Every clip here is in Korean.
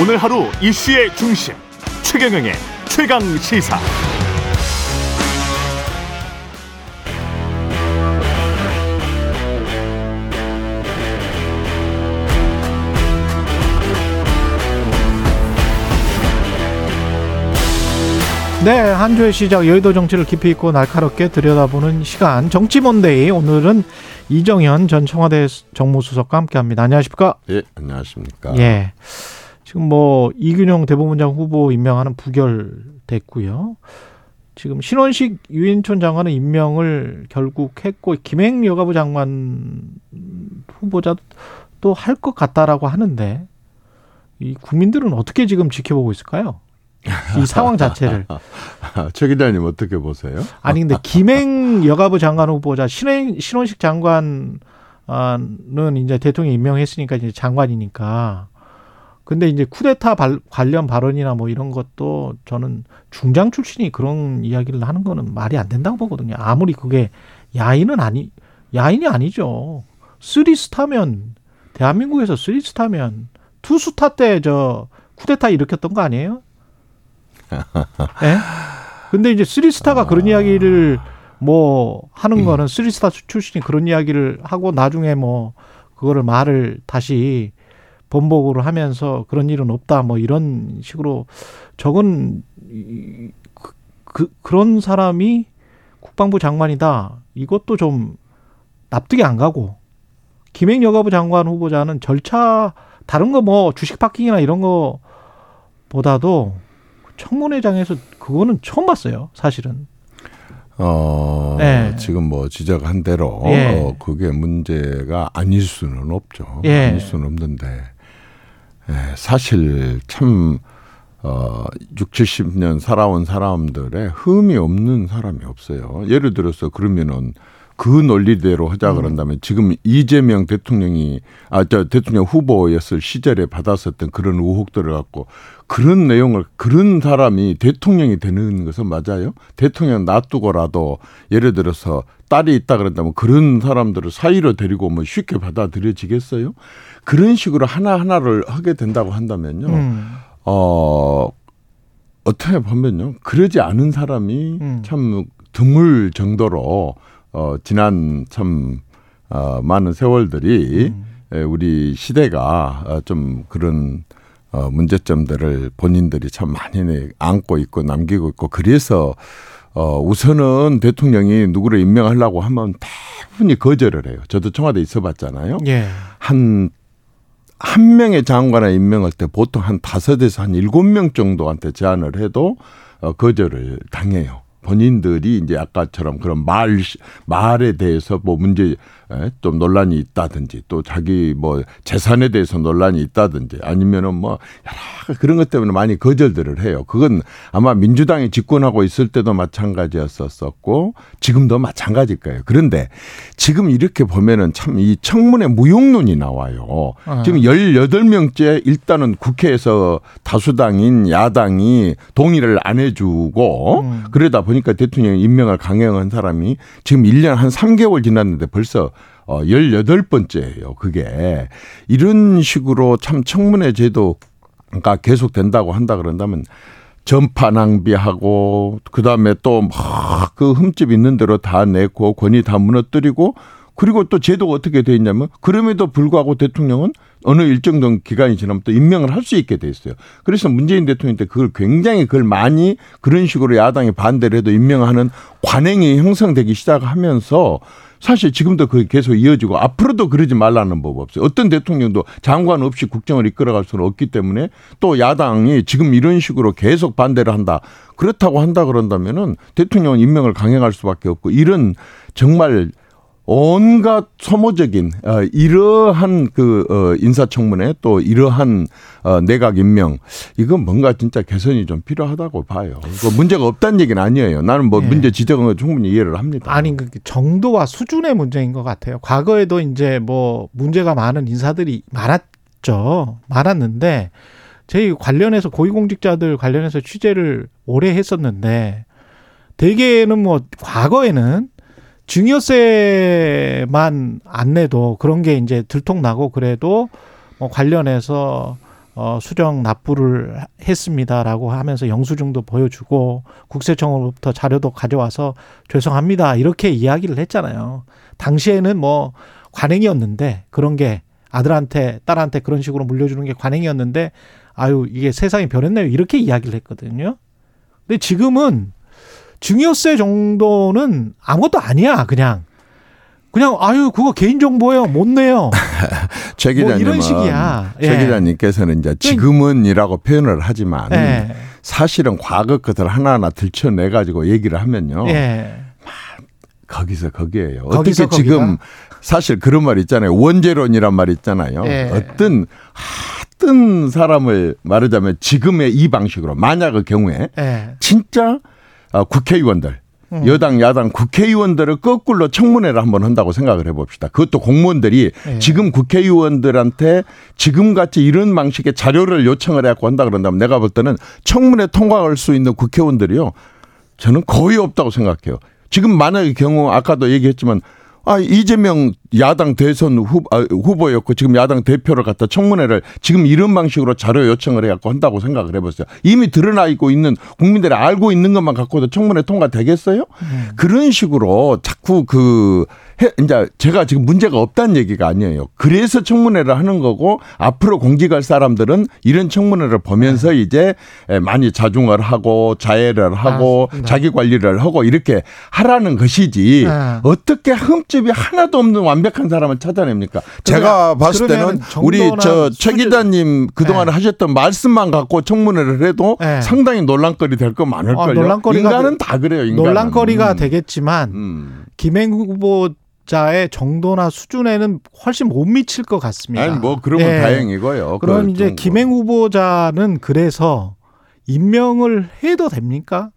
오늘 하루 이슈의 중심 최경영의 최강 시사. 네, 한 주의 시작 여의도 정치를 깊이 있고 날카롭게 들여다보는 시간 정치몬데이 오늘은 이정현 전 청와대 정무수석과 함께합니다. 안녕하십니까? 예, 안녕하십니까? 예. 지금 뭐 이균용 대법원장 후보 임명하는 부결됐고요. 지금 신원식 유인촌 장관의 임명을 결국 했고 김행 여가부 장관 후보자도 또 할 것 같다라고 하는데 이 국민들은 어떻게 지금 지켜보고 있을까요? 이 상황 자체를. 최 기자님 어떻게 보세요? 아니 근데 김행 여가부 장관 후보자 신원, 신원식 장관은 이제 대통령 임명했으니까 이제 장관이니까. 근데 이제 쿠데타 발, 관련 발언이나 뭐 이런 것도 저는 중장 출신이 그런 이야기를 하는 거는 말이 안 된다고 보거든요. 아무리 그게 야인은 아니 야인이 아니죠. three star면 대한민국에서 three star면 two star 때 저 쿠데타 일으켰던 거 아니에요? 예? 근데 이제 three star가 그런 이야기를 뭐 하는 거는 three star 출신이 그런 이야기를 하고 나중에 뭐 그거를 말을 다시 번복으로 하면서 그런 일은 없다 뭐 이런 식으로 적은 그, 그 그런 사람이 국방부 장관이다 이것도 좀 납득이 안 가고 김행 여가부 장관 후보자는 절차 다른 거 뭐 주식 파킹이나 이런 거 보다도 청문회장에서 그거는 처음 봤어요, 사실은. 어, 네. 지금 뭐 지적한 대로 예. 어, 그게 문제가 아닐 수는 없죠. 예. 아닐 수는 없는데 예, 사실 참 어, 6, 70년 살아온 사람들의 흠이 없는 사람이 없어요. 예를 들어서 그러면은 그 논리대로 하자 음. 그런다면 지금 이재명 대통령이 아 저 대통령 후보였을 시절에 받았었던 그런 의혹들을 갖고 그런 내용을 그런 사람이 대통령이 되는 것은 맞아요? 대통령 놔두고라도 예를 들어서 딸이 있다 그런다면 그런 사람들을 사이로 데리고 뭐 쉽게 받아들여지겠어요? 그런 식으로 하나하나를 하게 된다고 한다면요. 음. 어 어떻게 보면요. 그러지 않은 사람이 음. 참 드물 정도로 어, 지난 참 어, 많은 세월들이 음. 우리 시대가 어, 좀 그런 어, 문제점들을 본인들이 참 많이 안고 있고 남기고 있고 그래서 어, 우선은 대통령이 누구를 임명하려고 하면 대부분이 거절을 해요. 저도 청와대 있어 봤잖아요. 예. 한, 한 명의 장관을 임명할 때 보통 한 다섯에서 한 일곱 명 정도한테 제안을 해도 어, 거절을 당해요. 본인들이 이제 아까처럼 그런 말 말에 대해서 뭐 문제 좀 논란이 있다든지 또 자기 뭐 재산에 대해서 논란이 있다든지 아니면은 뭐 여러 그런 것 때문에 많이 거절들을 해요. 그건 아마 민주당이 집권하고 있을 때도 마찬가지였었고 지금도 마찬가지일 거예요. 그런데 지금 이렇게 보면은 참 이 청문회 무용론이 나와요. 아. 지금 18명째 일단은 국회에서 다수당인 야당이 동의를 안 해주고 음. 그러다 보니 까 대통령 임명을 강행한 사람이 지금 1년 한 3개월 지났는데 벌써 어 18번째예요. 그게 이런 식으로 참 청문회 제도가 계속 된다고 한다 그런다면 전파 낭비하고 그다음에 또 막 그 흠집 있는 대로 다 내고 권위 다 무너뜨리고 그리고 또 제도가 어떻게 돼 있냐면 그럼에도 불구하고 대통령은 어느 일정 정 기간이 지나면 또 임명을 할 수 있게 돼 있어요. 그래서 문재인 대통령 때 그걸 굉장히 그걸 많이 그런 식으로 야당이 반대를 해도 임명하는 관행이 형성되기 시작하면서 사실 지금도 그게 계속 이어지고 앞으로도 그러지 말라는 법 없어요. 어떤 대통령도 장관 없이 국정을 이끌어갈 수는 없기 때문에 또 야당이 지금 이런 식으로 계속 반대를 한다. 그렇다고 한다 그런다면은 대통령은 임명을 강행할 수밖에 없고 이런 정말 온갖 소모적인 어, 이러한 그 어, 인사청문회 또 이러한 어, 내각 임명 이건 뭔가 진짜 개선이 좀 필요하다고 봐요. 그 문제가 없다는 얘기는 아니에요. 나는 뭐 네. 문제 지적은 거 충분히 이해를 합니다. 아니 그 정도와 수준의 문제인 것 같아요. 과거에도 이제 뭐 문제가 많은 인사들이 많았죠. 많았는데 저희 관련해서 고위공직자들 관련해서 취재를 오래 했었는데 대개는 뭐 과거에는 증여세만 안 내도 그런 게 이제 들통나고 그래도 뭐 관련해서 어, 수정 납부를 했습니다라고 하면서 영수증도 보여주고 국세청으로부터 자료도 가져와서 죄송합니다 이렇게 이야기를 했잖아요. 당시에는 뭐 관행이었는데 그런 게 아들한테 딸한테 그런 식으로 물려주는 게 관행이었는데 아유 이게 세상이 변했네요 이렇게 이야기를 했거든요. 근데 지금은 증여세 정도는 아무것도 아니야 그냥 그냥 아유 그거 개인 정보예요 못 내요. 최 기자님은 뭐 이런 식이야. 최 예. 기자님께서는 이제 지금은이라고 표현을 하지만 예. 사실은 과거 것을 하나하나 들춰내 가지고 얘기를 하면요. 예. 거기서 거기에요. 거기서 어떻게 지금 사실 그런 말 있잖아요. 원죄론이란 말 있잖아요. 예. 어떤 어떤 사람을 말하자면 지금의 이 방식으로 만약의 경우에 예. 진짜 어, 국회의원들 음. 여당 야당 국회의원들을 거꾸로 청문회를 한번 한다고 생각을 해봅시다. 그것도 공무원들이 예. 지금 국회의원들한테 지금같이 이런 방식의 자료를 요청을 해갖고 한다 그런다면 내가 볼 때는 청문회 통과할 수 있는 국회의원들이요. 저는 거의 없다고 생각해요. 지금 만약의 경우 아까도 얘기했지만 아, 이재명 야당 대선 후, 아, 후보였고 지금 야당 대표를 갖다 청문회를 지금 이런 방식으로 자료 요청을 해갖고 한다고 생각을 해보세요. 이미 드러나 있고 있는 국민들이 알고 있는 것만 갖고도 청문회 통과되겠어요? 음. 그런 식으로 자꾸 그 해, 이제 제가 지금 문제가 없다는 얘기가 아니에요. 그래서 청문회를 하는 거고 앞으로 공직할 사람들은 이런 청문회를 보면서 네. 이제 많이 자중을 하고 자해를 하고 아, 네. 자기 관리를 하고 이렇게 하라는 것이지 네. 어떻게 흠집이 하나도 없는 완 벽한 사람을 찾아냅니까? 제가 봤을 때는 우리 저 최 기자님 그동안 네. 하셨던 말씀만 갖고 청문회를 해도 네. 상당히 논란거리 될 거 많을걸요. 아, 인간은 다 그래요. 인간은. 논란거리가 음. 되겠지만 음. 김행 후보 자의 정도나 수준에는 훨씬 못 미칠 것 같습니다. 아니 뭐 그러면 네. 다행이고요. 그럼 이제 김행 후보자는 그래서 임명을 해도 됩니까?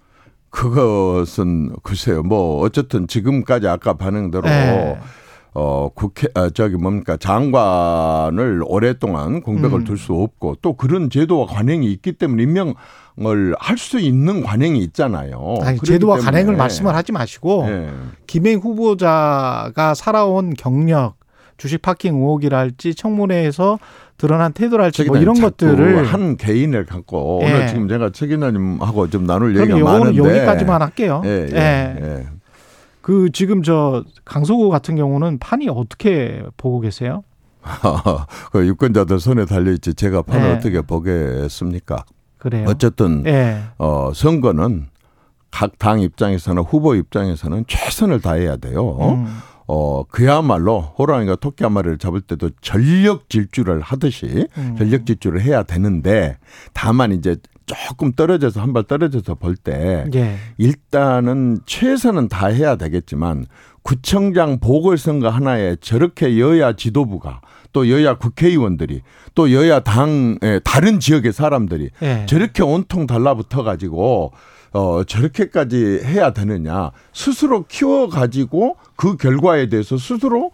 그것은 글쎄요. 뭐 어쨌든 지금까지 아까 반응대로 네. 어 국회 아 저기 뭡니까 장관을 오랫동안 공백을 음. 둘수 없고 또 그런 제도와 관행이 있기 때문에 임명 을 할 수 있는 관행이 있잖아요. 아니, 제도와 때문에. 관행을 말씀을 하지 마시고 네. 김행 후보자가 살아온 경력, 주식 파킹 의혹이랄지 청문회에서 드러난 태도랄지 뭐 이런 것들을 한 개인을 갖고 예. 오늘 지금 제가 최 기자님하고 좀 나눌 얘기가 많은데 여기까지만 할게요. 예, 예, 예. 예. 그 지금 저 강서구 같은 경우는 판이 어떻게 보고 계세요? 그 유권자들 손에 달려 있지 제가 판을 예. 어떻게 보겠습니까? 그래요. 어쨌든 예. 어 선거는 각 당 입장에서는 후보 입장에서는 최선을 다해야 돼요. 음. 어 그야말로 호랑이가 토끼 한 마리를 잡을 때도 전력 질주를 하듯이 음. 전력 질주를 해야 되는데 다만 이제 조금 떨어져서 한 발 떨어져서 볼때 예. 일단은 최선은 다 해야 되겠지만 구청장 보궐선거 하나에 저렇게 여야 지도부가 또 여야 국회의원들이 또 여야 당의 다른 지역의 사람들이 네. 저렇게 온통 달라붙어 가지고 어 저렇게까지 해야 되느냐 스스로 키워 가지고 그 결과에 대해서 스스로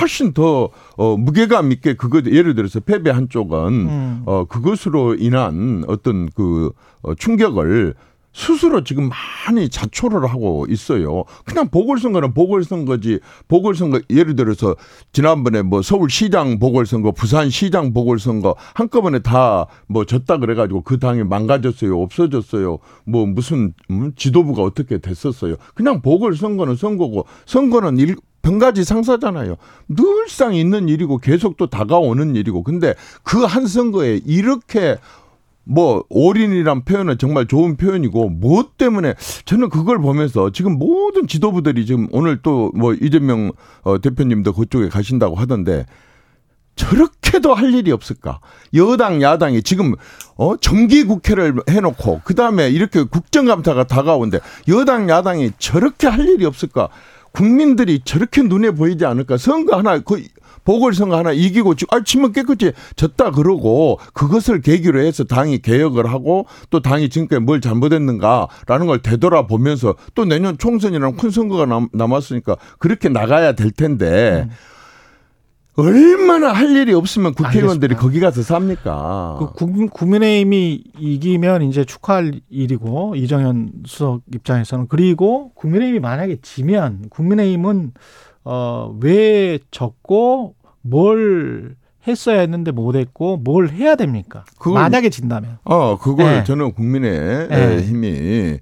훨씬 더 어, 무게감 있게 그거 예를 들어서 패배 한쪽은 음. 어 그것으로 인한 어떤 그 어, 충격을 스스로 지금 많이 자초를 하고 있어요. 그냥 보궐선거는 보궐선거지. 보궐선거 예를 들어서 지난번에 뭐 서울시장 보궐선거, 부산시장 보궐선거 한꺼번에 다 뭐 졌다 그래가지고 그 당이 망가졌어요, 없어졌어요. 뭐 무슨 음, 지도부가 어떻게 됐었어요. 그냥 보궐선거는 선거고 선거는 일, 병가지 상사잖아요. 늘상 있는 일이고 계속 또 다가오는 일이고. 근데 그 한 선거에 이렇게 뭐 올인이란 표현은 정말 좋은 표현이고 무엇 때문에 저는 그걸 보면서 지금 모든 지도부들이 지금 오늘 또 뭐 이재명 어, 대표님도 그쪽에 가신다고 하던데 저렇게도 할 일이 없을까? 여당 야당이 지금 어 정기 국회를 해놓고 그 다음에 이렇게 국정감사가 다가오는데 여당 야당이 저렇게 할 일이 없을까? 국민들이 저렇게 눈에 보이지 않을까? 선거 하나 그 보궐선거 하나 이기고 아 치면 깨끗이 졌다 그러고 그것을 계기로 해서 당이 개혁을 하고 또 당이 지금까지 뭘 잘못했는가라는 걸 되돌아보면서 또 내년 총선이랑 큰 선거가 남, 남았으니까 그렇게 나가야 될 텐데 음. 얼마나 할 일이 없으면 국회의원들이 알겠습니다. 거기 가서 삽니까? 그 국, 국민의힘이 이기면 이제 축하할 일이고 이정현 수석 입장에서는 그리고 국민의힘이 만약에 지면 국민의힘은 어, 왜 졌고 뭘 했어야 했는데 못했고 뭘 해야 됩니까? 그걸, 만약에 진다면. 어, 그걸 네. 저는 국민의 네. 힘이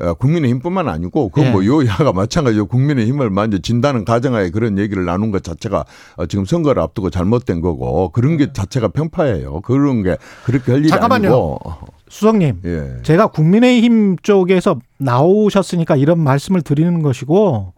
어, 국민의힘뿐만 아니고 그건 네. 뭐 여야가 마찬가지로 국민의힘을 먼저 진다는 가정하에 그런 얘기를 나눈 것 자체가 어, 지금 선거를 앞두고 잘못된 거고 그런 게 자체가 편파예요. 그런 게 그렇게 할 일이 잠깐만요. 아니고. 수석님, 예. 제가 국민의힘 쪽에서 나오셨으니까 이런 말씀을 드리는 것이고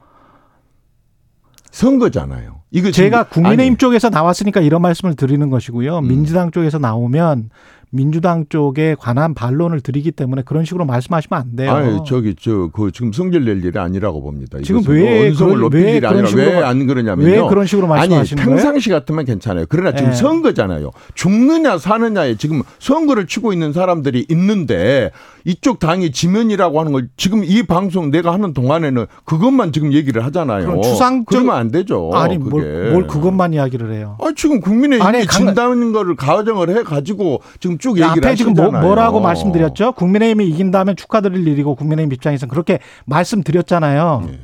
선거잖아요. 이거 제가 국민의힘 아니. 쪽에서 나왔으니까 이런 말씀을 드리는 것이고요. 음. 민주당 쪽에서 나오면 민주당 쪽에 관한 반론을 드리기 때문에 그런 식으로 말씀하시면 안 돼요. 아니 저기 저 그 지금 성질 낼 일이 아니라고 봅니다. 지금 왜 언성을 높일 왜 일이 아니라 왜 안 그러냐면요. 왜 그런 식으로 말씀하시는 아니, 평상시 같으면 괜찮아요. 그러나 지금 네. 선거잖아요. 죽느냐 사느냐에 지금 선거를 치고 있는 사람들이 있는데 이쪽 당이 지면이라고 하는 걸 지금 이 방송 내가 하는 동안에는 그것만 지금 얘기를 하잖아요. 추상 그러면 안 되죠. 아니 뭘, 뭘, 그것만 이야기를 해요. 아 지금 국민의 힘이 진다는 거를 가정을 해 가지고 지금 쭉 얘기를 앞에 지금 뭐, 뭐라고 말씀드렸죠? 국민의힘이 이긴다면 축하드릴 일이고 국민의힘 입장에서는 그렇게 말씀드렸잖아요. 네.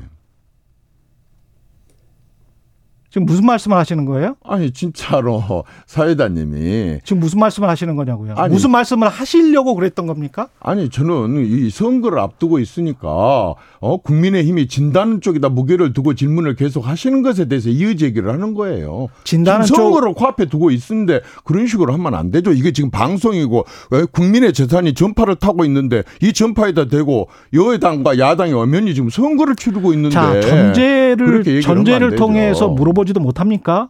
지금 무슨 말씀을 하시는 거예요? 아니 진짜로 사회자님이 지금 무슨 말씀을 하시는 거냐고요? 아니, 무슨 말씀을 하시려고 그랬던 겁니까? 아니 저는 이 선거를 앞두고 있으니까 어 국민의힘이 진단 쪽에다 무게를 두고 질문을 계속 하시는 것에 대해서 이의 제기를 하는 거예요. 진단은 선거를 쪽... 코앞에 두고 있는데 그런 식으로 하면 안 되죠. 이게 지금 방송이고 국민의 재산이 전파를 타고 있는데 이 전파에다 대고 여당과 야당이 엄연히 지금 선거를 치르고 있는데 자 전제를 전제를 통해서 물어보 물어보지도 못합니까?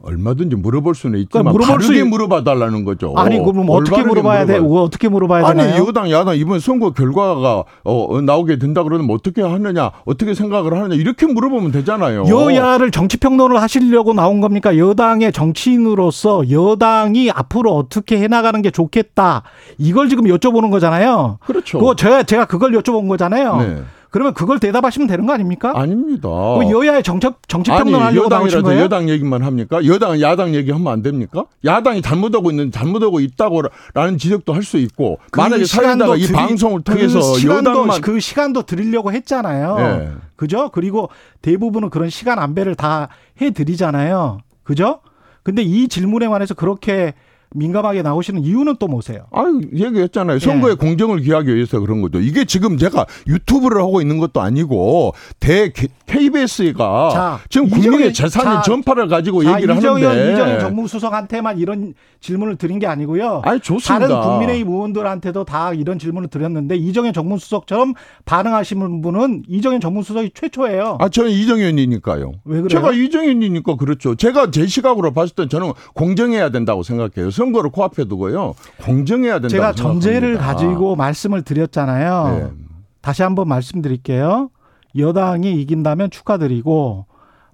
얼마든지 물어볼 수는 있지만 그러니까 물어볼 바르게 수... 물어봐 달라는 거죠. 아니 그럼 어떻게 물어봐야 돼? 어떻게 물어봐야 아니, 되나요? 아니 여당 야당 이번 선거 결과가 어, 어, 나오게 된다 그러면 어떻게 하느냐, 어떻게 생각을 하느냐 이렇게 물어보면 되잖아요. 여야를 정치 평론을 하시려고 나온 겁니까? 여당의 정치인으로서 여당이 앞으로 어떻게 해나가는 게 좋겠다 이걸 지금 여쭤보는 거잖아요. 그렇죠. 그거 제가 제가 그걸 여쭤본 거잖아요. 네. 그러면 그걸 대답하시면 되는 거 아닙니까? 아닙니다. 여야의 정책 정치 평론하려고 나오신 거예요? 여당 얘기만 합니까? 여당은 야당 얘기하면 안 됩니까? 야당이 잘못하고 있는 잘못하고 있다고라는 지적도 할 수 있고 그 만약에 사회자가 이 방송을 그 통해서 그 시간도, 여당만 그 시간도 드리려고 했잖아요. 네. 그죠? 그리고 대부분은 그런 시간 안배를 다 해드리잖아요. 그죠? 근데 이 질문에 관해서 그렇게 민감하게 나오시는 이유는 또 뭐세요? 아, 얘기했잖아요. 선거의 예. 공정을 기하기 위해서 그런 거죠. 이게 지금 제가 유튜브를 하고 있는 것도 아니고 대 KBS가 자, 지금 국민의 재산의 전파를 가지고 자, 얘기를 이정현, 하는데 이정현 정무수석한테만 이런 질문을 드린 게 아니고요. 아니, 좋습니다. 다른 국민의힘 의원들한테도 다 이런 질문을 드렸는데 이정현 정무수석처럼 반응하시는 분은 이정현 정무수석이 최초예요. 아, 저는 이정현이니까요. 왜 그래요? 제가 이정현이니까 그렇죠. 제가 제 시각으로 봤을 때 저는 공정해야 된다고 생각해요. 선거를 코앞에 두고요. 공정해야 된다고 제가 전제를 가지고 말씀을 드렸잖아요. 네. 다시 한번 말씀드릴게요. 여당이 이긴다면 축하드리고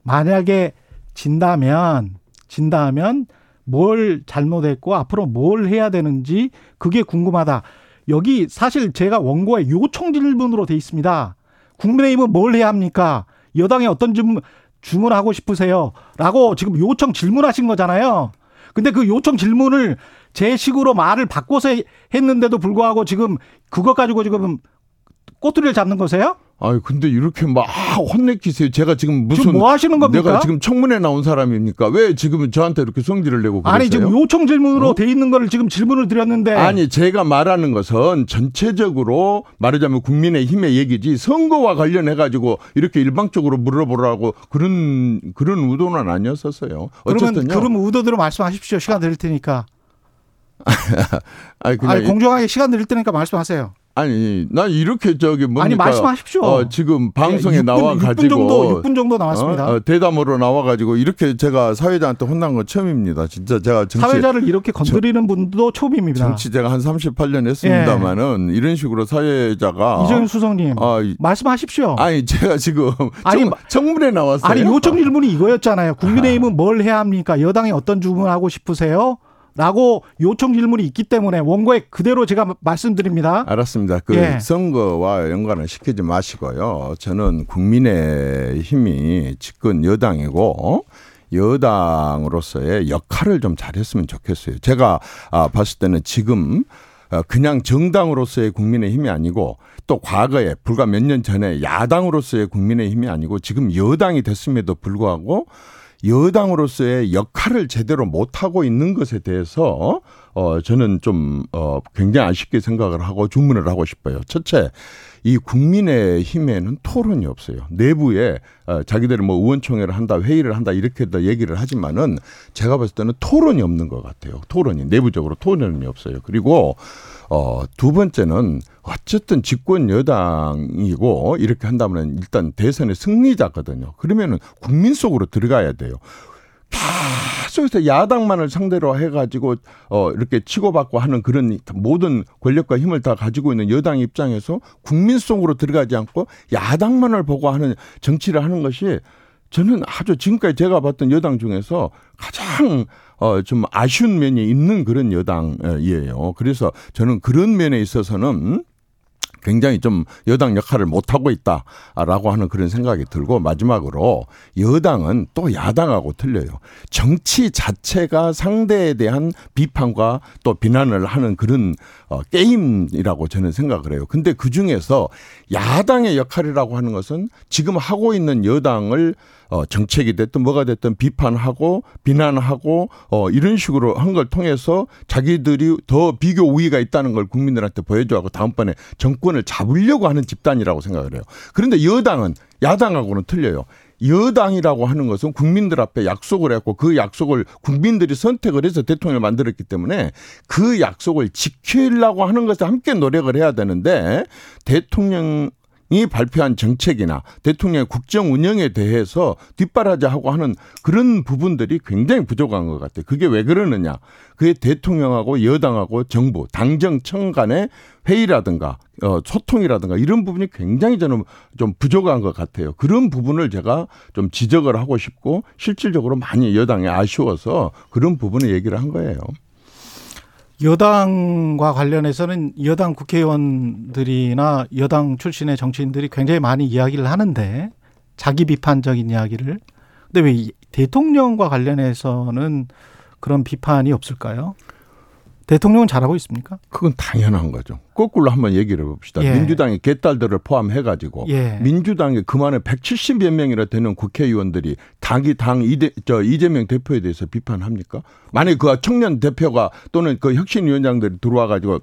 만약에 진다면 진다면 뭘 잘못했고 앞으로 뭘 해야 되는지 그게 궁금하다. 여기 사실 제가 원고에 요청 질문으로 돼 있습니다. 국민의힘은 뭘 해야 합니까? 여당에 어떤 좀 주문하고 싶으세요? 라고 지금 요청 질문하신 거잖아요. 근데 그 요청 질문을 제 식으로 말을 바꿔서 했는데도 불구하고 지금 그것 가지고 지금 꼬투리를 잡는 거세요? 아유, 근데 이렇게 막 혼내키세요. 제가 지금 무슨. 지금 뭐 하시는 겁니까? 내가 지금 청문회 나온 사람입니까? 왜 지금 저한테 이렇게 성질을 내고 그러세요? 아니, 지금 요청 질문으로 어? 돼 있는 거를 지금 질문을 드렸는데. 아니, 제가 말하는 것은 전체적으로 말하자면 국민의 힘의 얘기지 선거와 관련해 가지고 이렇게 일방적으로 물어보라고 그런, 그런 의도는 아니었었어요. 어쨌든 그러면 의도대로 말씀하십시오. 시간 드릴 테니까. 아니, 아니, 공정하게 시간 드릴 테니까 말씀하세요. 아니, 나 이렇게 저기 뭡니까? 아니 말씀하십시오. 어, 지금 방송에 6분, 나와 가지고 6분 정도 6분 정도 나왔습니다. 어, 어, 대담으로 나와 가지고 이렇게 제가 사회자한테 혼난 건 처음입니다. 진짜 제가 정치 사회자를 이렇게 건드리는 저, 분도 처음입니다. 정치 제가 한 38년 했습니다마는 예. 이런 식으로 사회자가 이정현 수석님 아, 말씀하십시오. 아니 제가 지금 아니 청문회 나왔어요. 아니 요청 질문이 이거였잖아요. 국민의힘은 뭘 해야 합니까? 여당이 어떤 주문하고 싶으세요? 라고 요청 질문이 있기 때문에 원고에 그대로 제가 말씀드립니다. 알았습니다. 그 예. 선거와 연관을 시키지 마시고요. 저는 국민의 힘이 집권 여당이고 여당으로서의 역할을 좀 잘했으면 좋겠어요. 제가 아, 봤을 때는 지금 어, 그냥 정당으로서의 국민의 힘이 아니고 또 과거에 불과 몇 년 전에 야당으로서의 국민의 힘이 아니고 지금 여당이 됐음에도 불구하고 여당으로서의 역할을 제대로 못하고 있는 것에 대해서 어 저는 좀어 굉장히 아쉽게 생각을 하고 주문을 하고 싶어요. 첫째, 이 국민의 힘에는 토론이 없어요. 내부에 어, 자기들은 뭐 의원총회를 한다, 회의를 한다 이렇게 다 얘기를 하지만은 제가 봤을 때는 토론이 없는 것 같아요. 토론이 내부적으로 토론이 없어요. 그리고 어, 두 번째는 어쨌든 집권 여당이고 이렇게 한다면 일단 대선의 승리자거든요. 그러면은 국민 속으로 들어가야 돼요. 계속해서 야당만을 상대로 해가지고 어 이렇게 치고받고 하는 그런 모든 권력과 힘을 다 가지고 있는 여당 입장에서 국민 속으로 들어가지 않고 야당만을 보고 하는 정치를 하는 것이 저는 아주 지금까지 제가 봤던 여당 중에서 가장 어 좀 아쉬운 면이 있는 그런 여당이에요. 그래서 저는 그런 면에 있어서는 굉장히 좀 여당 역할을 못하고 있다라고 하는 그런 생각이 들고 마지막으로 여당은 또 야당하고 틀려요. 정치 자체가 상대에 대한 비판과 또 비난을 하는 그런 어, 게임이라고 저는 생각을 해요. 근데 그 중에서 야당의 역할이라고 하는 것은 지금 하고 있는 여당을 어, 정책이 됐든 뭐가 됐든 비판하고 비난하고 어, 이런 식으로 한 걸 통해서 자기들이 더 비교 우위가 있다는 걸 국민들한테 보여줘하고 다음번에 정권을 잡으려고 하는 집단이라고 생각을 해요. 그런데 여당은 야당하고는 틀려요. 여당이라고 하는 것은 국민들 앞에 약속을 했고 그 약속을 국민들이 선택을 해서 대통령을 만들었기 때문에 그 약속을 지키려고 하는 것에 함께 노력을 해야 되는데 대통령 이 발표한 정책이나 대통령의 국정 운영에 대해서 뒷바라지하고 하는 그런 부분들이 굉장히 부족한 것 같아요. 그게 왜 그러느냐? 그게 대통령하고 여당하고 정부, 당정청 간의 회의라든가 어, 소통이라든가 이런 부분이 굉장히 저는 좀 부족한 것 같아요. 그런 부분을 제가 좀 지적을 하고 싶고 실질적으로 많이 여당이 아쉬워서 그런 부분을 얘기를 한 거예요. 여당과 관련해서는 여당 국회의원들이나 여당 출신의 정치인들이 굉장히 많이 이야기를 하는데 자기 비판적인 이야기를. 근데 왜 대통령과 관련해서는 그런 비판이 없을까요? 대통령은 잘하고 있습니까? 그건 당연한 거죠. 거꾸로 한번 얘기를 해봅시다. 예. 민주당의 개딸들을 포함해가지고 예. 민주당에 그만에 170여 명이나 되는 국회의원들이 당이 당 이대, 저 이재명 대표에 대해서 비판합니까? 만약 그 청년 대표가 또는 그 혁신위원장들이 들어와가지고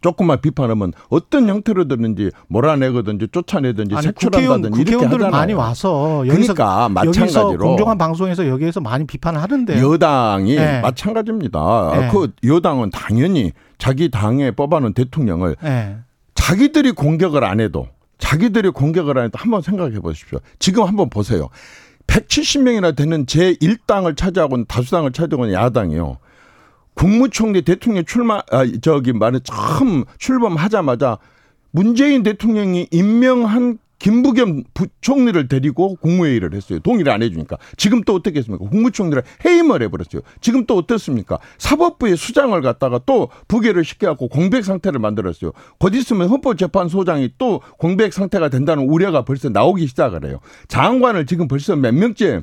조금만 비판하면 어떤 형태로든지 몰아내거든지 쫓아내든지 색출한다든지 이렇게 하잖아요. 많이 와서 여기서, 그러니까 마찬가지로 공정한 방송에서 여기에서 많이 비판을 하는데 여당이 네. 마찬가지입니다. 네. 그 여당은 당연히 자기 당에 뽑아놓은 대통령을 네. 자기들이 공격을 안 해도 자기들이 공격을 안 해도 한번 생각해 보십시오. 지금 한번 보세요. 170명이나 되는 제1당을 차지하고 다수당을 차지하고 있는 야당이요. 국무총리 대통령 출마 아 저기 말은 처음 출범하자마자 문재인 대통령이 임명한 김부겸 부총리를 데리고 국무회의를 했어요. 동의를 안 해주니까. 지금 또 어떻게 했습니까? 국무총리를 해임을 해버렸어요. 지금 또 어떻습니까? 사법부의 수장을 갖다가 또 부계를 시켜갖고 공백 상태를 만들었어요. 곧 있으면 헌법재판소장이 또 공백 상태가 된다는 우려가 벌써 나오기 시작을 해요. 장관을 지금 벌써 몇 명째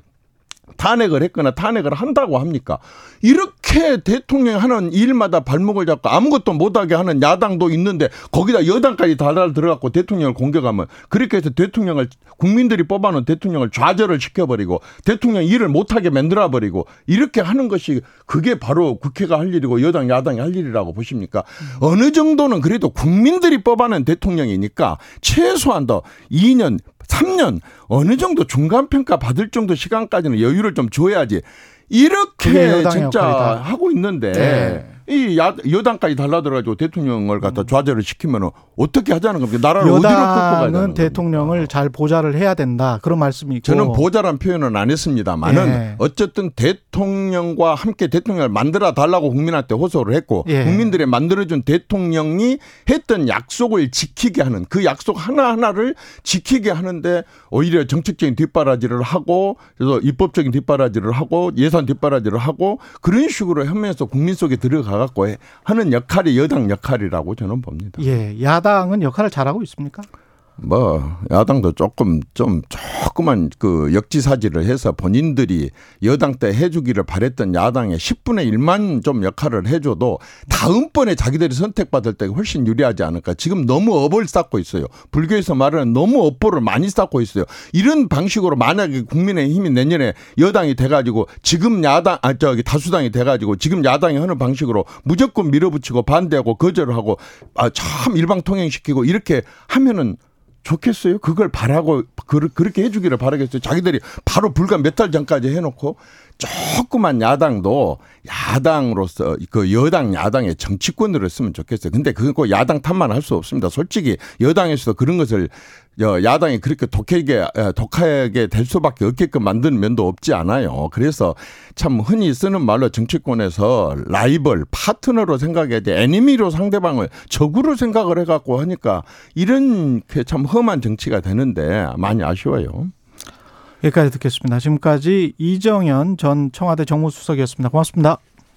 탄핵을 했거나 탄핵을 한다고 합니까? 이렇게 대통령이 하는 일마다 발목을 잡고 아무것도 못하게 하는 야당도 있는데 거기다 여당까지 달달 들어갖고 대통령을 공격하면 그렇게 해서 대통령을 국민들이 뽑아놓은 대통령을 좌절을 시켜버리고 대통령 일을 못하게 만들어버리고 이렇게 하는 것이 그게 바로 국회가 할 일이고 여당 야당이 할 일이라고 보십니까? 어느 정도는 그래도 국민들이 뽑아낸 대통령이니까 최소한 더 2년 3년 어느 정도 중간 평가 받을 정도 시간까지는 여유를 좀 줘야지. 이렇게 진짜 하고 있는데 네. 이 야, 여당까지 달라들어가지고 대통령을 갖다 좌절을 시키면 어떻게 하자는 겁니까? 나라를 어디로 끌고 가자는 대통령을 겁니까? 잘 보좌를 해야 된다 그런 말씀이 저는 보좌란 표현은 안 했습니다만은 예. 어쨌든 대통령과 함께 대통령을 만들어 달라고 국민한테 호소를 했고 예. 국민들이 만들어준 대통령이 했던 약속을 지키게 하는 그 약속 하나 하나를 지키게 하는데 오히려 정책적인 뒷바라지를 하고 그래서 입법적인 뒷바라지를 하고 예산 뒷바라지를 하고 그런 식으로 하면서 국민 속에 들어가. 갖고 하는 역할이 여당 역할이라고 저는 봅니다. 예, 야당은 역할을 잘하고 있습니까? 뭐 야당도 조금 좀 조그만 그 역지사지를 해서 본인들이 여당 때 해주기를 바랬던 야당의 10분의 1만 좀 역할을 해줘도 다음번에 자기들이 선택받을 때 훨씬 유리하지 않을까. 지금 너무 업을 쌓고 있어요. 불교에서 말하는 너무 업보를 많이 쌓고 있어요. 이런 방식으로 만약에 국민의힘이 내년에 여당이 돼가지고 지금 야당 아 저기 다수당이 돼가지고 지금 야당이 하는 방식으로 무조건 밀어붙이고 반대하고 거절하고 아 참 일방통행시키고 이렇게 하면은 좋겠어요? 그걸 바라고 그렇게 해주기를 바라겠어요. 자기들이 바로 불과 몇 달 전까지 해놓고 조그만 야당도 야당으로서 그 여당 야당의 정치권으로 쓰면 좋겠어요. 근데 그거 야당 탓만 할 수 없습니다. 솔직히 여당에서도 그런 것을 야당이 그렇게 독하게 독하게 될 수밖에 없게끔 만드는 면도 없지 않아요. 그래서 참 흔히 쓰는 말로 정치권에서 라이벌 파트너로 생각해야지 애니미로 상대방을 적으로 생각을 해갖고 하니까 이런 참 험한 정치가 되는데 많이 아쉬워요. 여기까지 듣겠습니다. 지금까지 이정현 전 청와대 정무수석이었습니다. 고맙습니다.